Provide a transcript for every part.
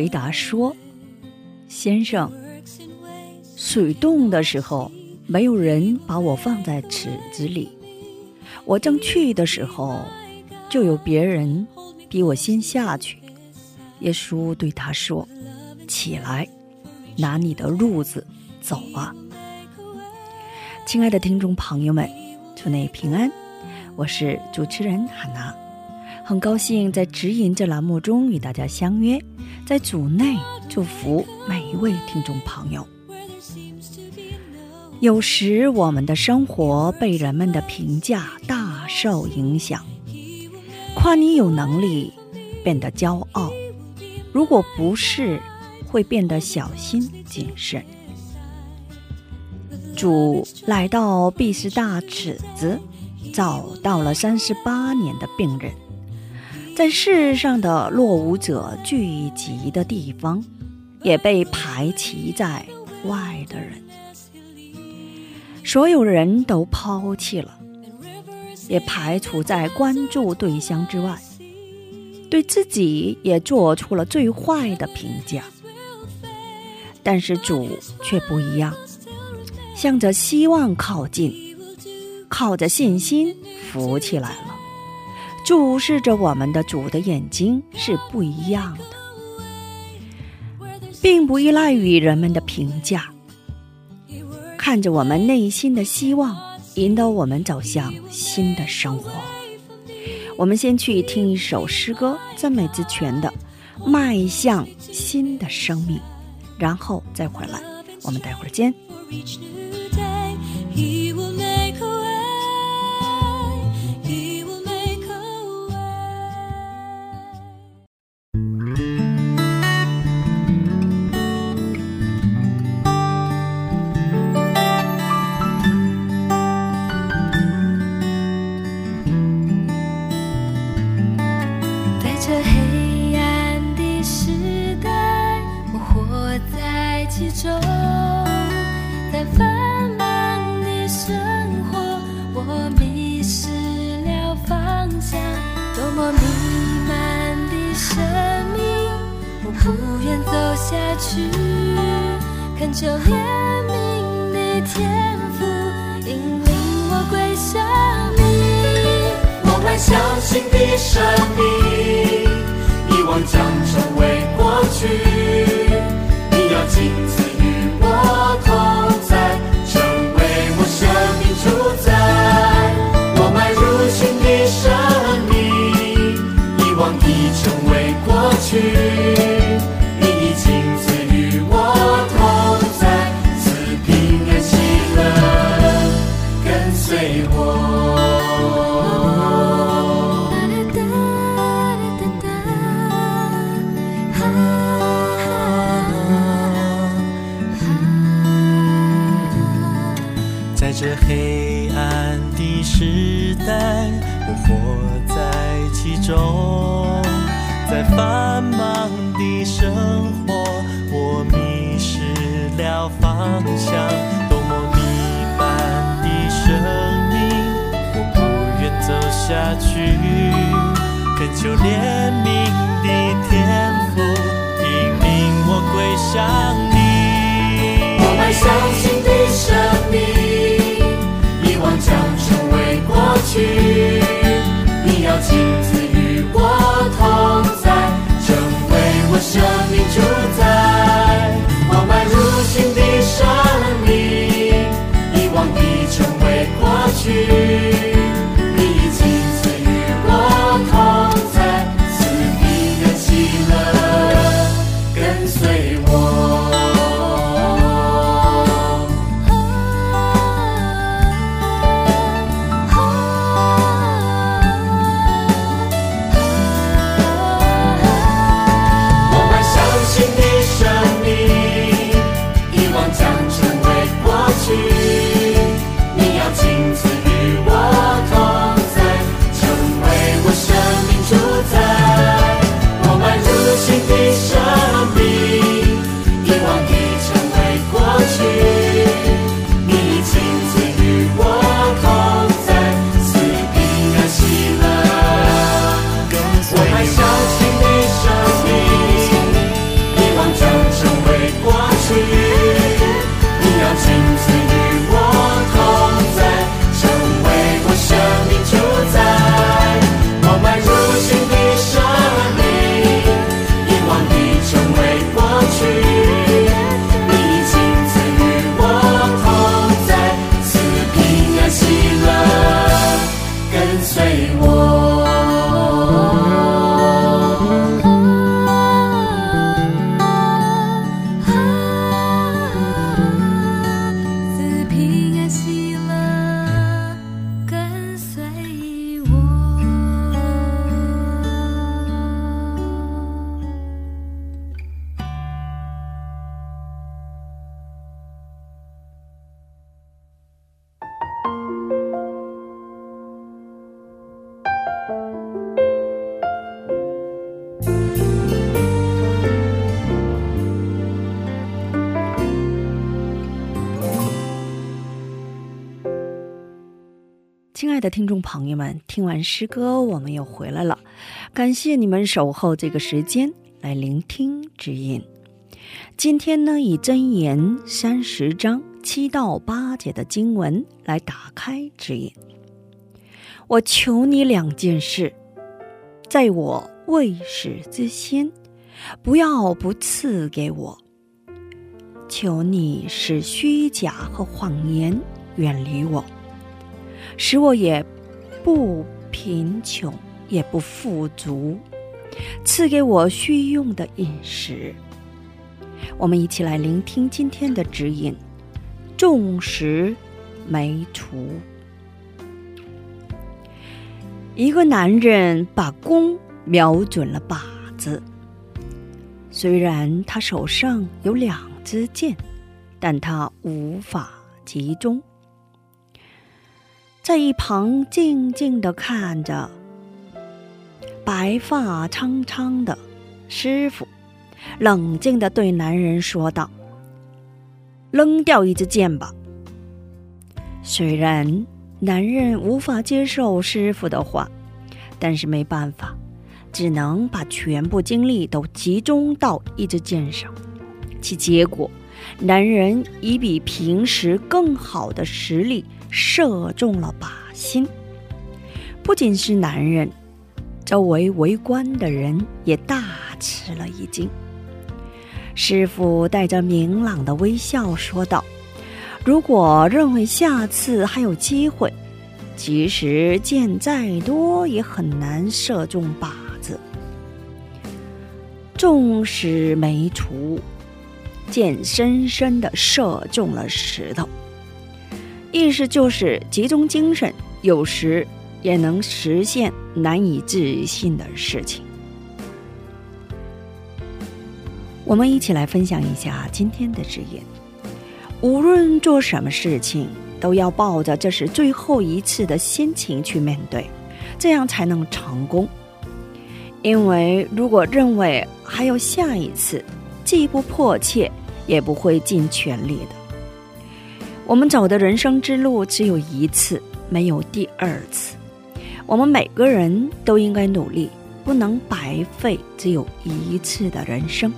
回答说：“先生，水冻的时候，没有人把我放在池子里。我正去的时候，就有别人比我先下去。耶稣对他说：‘起来，拿你的褥子走吧。’亲爱的听众朋友们，祝你平安，我是主持人海娜。”很高兴在指引这栏目中与大家相约，在组内祝福每一位听众朋友。有时我们的生活被人们的评价大受影响，夸你有能力，变得骄傲；如果不是，会变得小心谨慎。主来到毕士大池子，找到了三十八年的病人。在世上的落伍者聚集的地方，也被排挤在外的人，所有人都抛弃了，也排除在关注对象之外，对自己也做出了最坏的评价。但是主却不一样，向着希望靠近，靠着信心浮起来了。注视着我们的主的眼睛是不一样的，并不依赖于人们的评价，看着我们内心的希望，引导我们走向新的生活。我们先去听一首诗歌，赞美之泉的《迈向新的生命》，然后再回来。我们待会儿见。在其中，在繁忙的生活，我迷失了方向，多么迷漫的生命，我不愿走下去，恳求怜悯的天赋，引领我归向你。我迈向新的生命，遗忘将成为过去。要亲自与我同在，成为我生命主宰。我迈入新的生命，遗忘已成为过去。在这黑暗的时代，我活在其中，在繁忙的生活，我迷失了方向，多么弥漫的生命，我不愿走下去，恳求怜悯的天父，引领我归向你。为亲爱的听众朋友们，听完诗歌，我们又回来了。感谢你们守候这个时间来聆听指引。今天呢，以箴言三十章七到八节的经文来打开指引。我求你两件事，在我未死之先，不要不赐给我。求你使虚假和谎言远离我。使我也不贫穷，也不富足，赐给我需用的饮食。我们一起来聆听今天的指引：种石没除。一个男人把弓瞄准了靶子，虽然他手上有两支箭，但他无法集中。在一旁静静的看着，白发苍苍的师傅冷静的对男人说道：“扔掉一支箭吧。”虽然男人无法接受师傅的话，但是没办法，只能把全部精力都集中到一支箭上。其结果，男人以比平时更好的实力。射中了靶心，不仅是男人，周围围观的人也大吃了一惊。师傅带着明朗的微笑说道：“如果认为下次还有机会，即使箭再多，也很难射中靶子。纵使没除，箭深深的射中了石头。”意思就是集中精神，有时也能实现难以置信的事情。我们一起来分享一下今天的指引：无论做什么事情，都要抱着这是最后一次的心情去面对，这样才能成功。因为如果认为还有下一次，既不迫切，也不会尽全力的。我们走的人生之路只有一次，没有第二次。我们每个人都应该努力，不能白费只有一次的人生。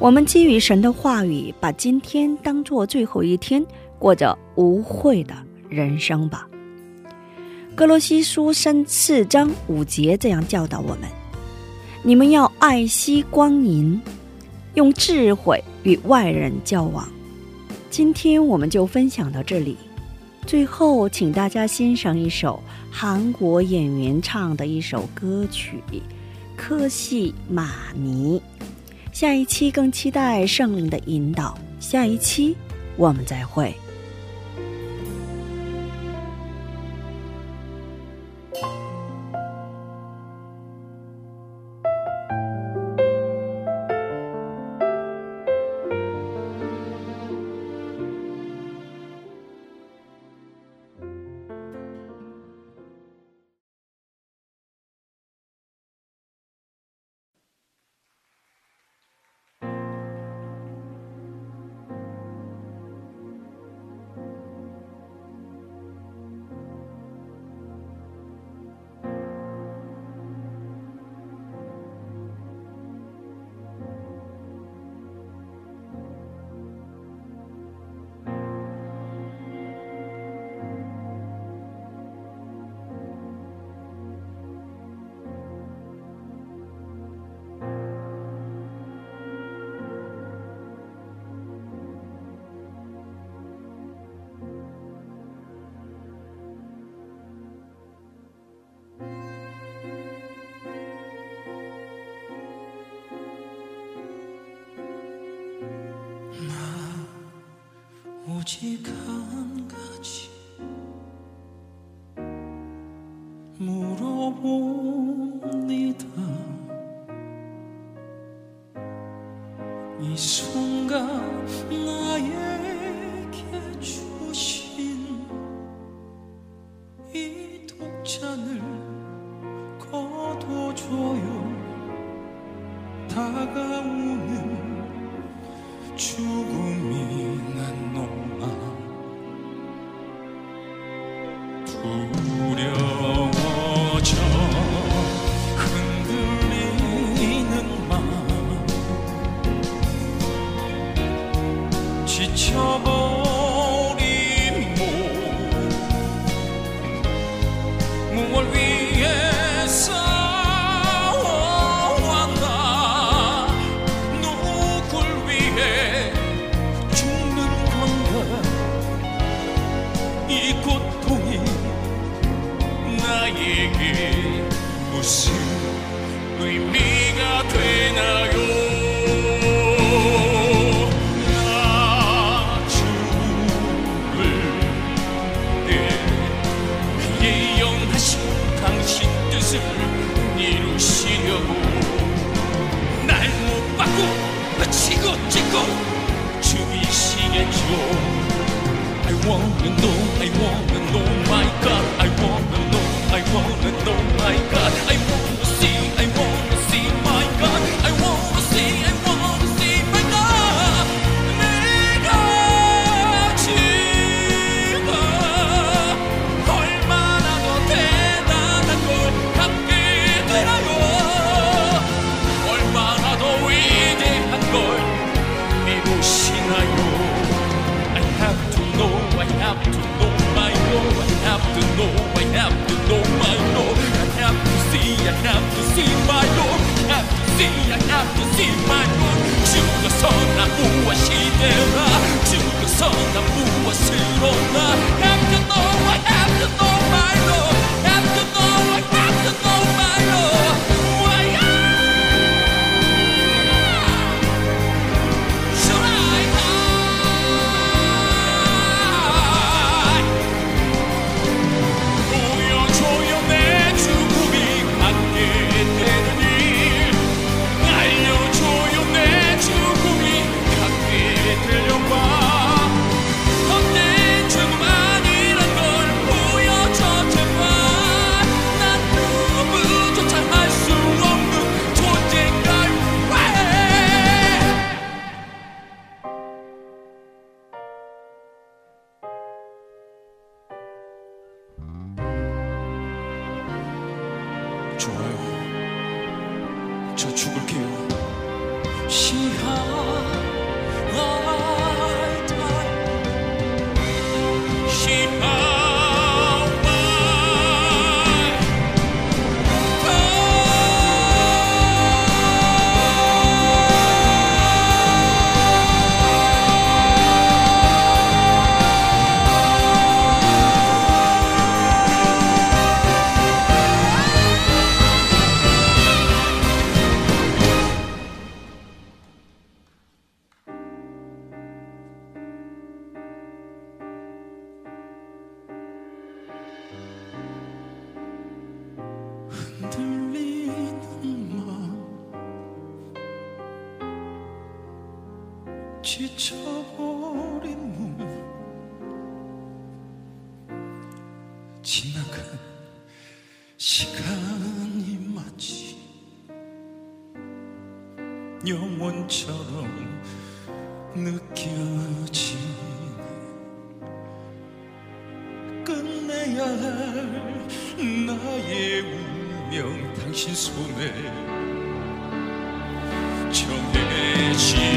我们基于神的话语，把今天当做最后一天，过着无悔的人生吧。哥罗西书三四章五节这样教导我们：你们要爱惜光阴，用智慧与外人交往。今天我们就分享到这里。最后，请大家欣赏一首韩国演员唱的一首歌曲《科西玛尼》。下一期更期待圣灵的引导。下一期我们再会。去看。 죽음이 난 너만 一哭 dizia que algo se maior Tio que o sol na rua chinela Tio que o 지쳐버린 몸 지나간 시간이 마치 영원처럼 느껴지네. 끝내야 할 나의 운명 당신 손에 정해진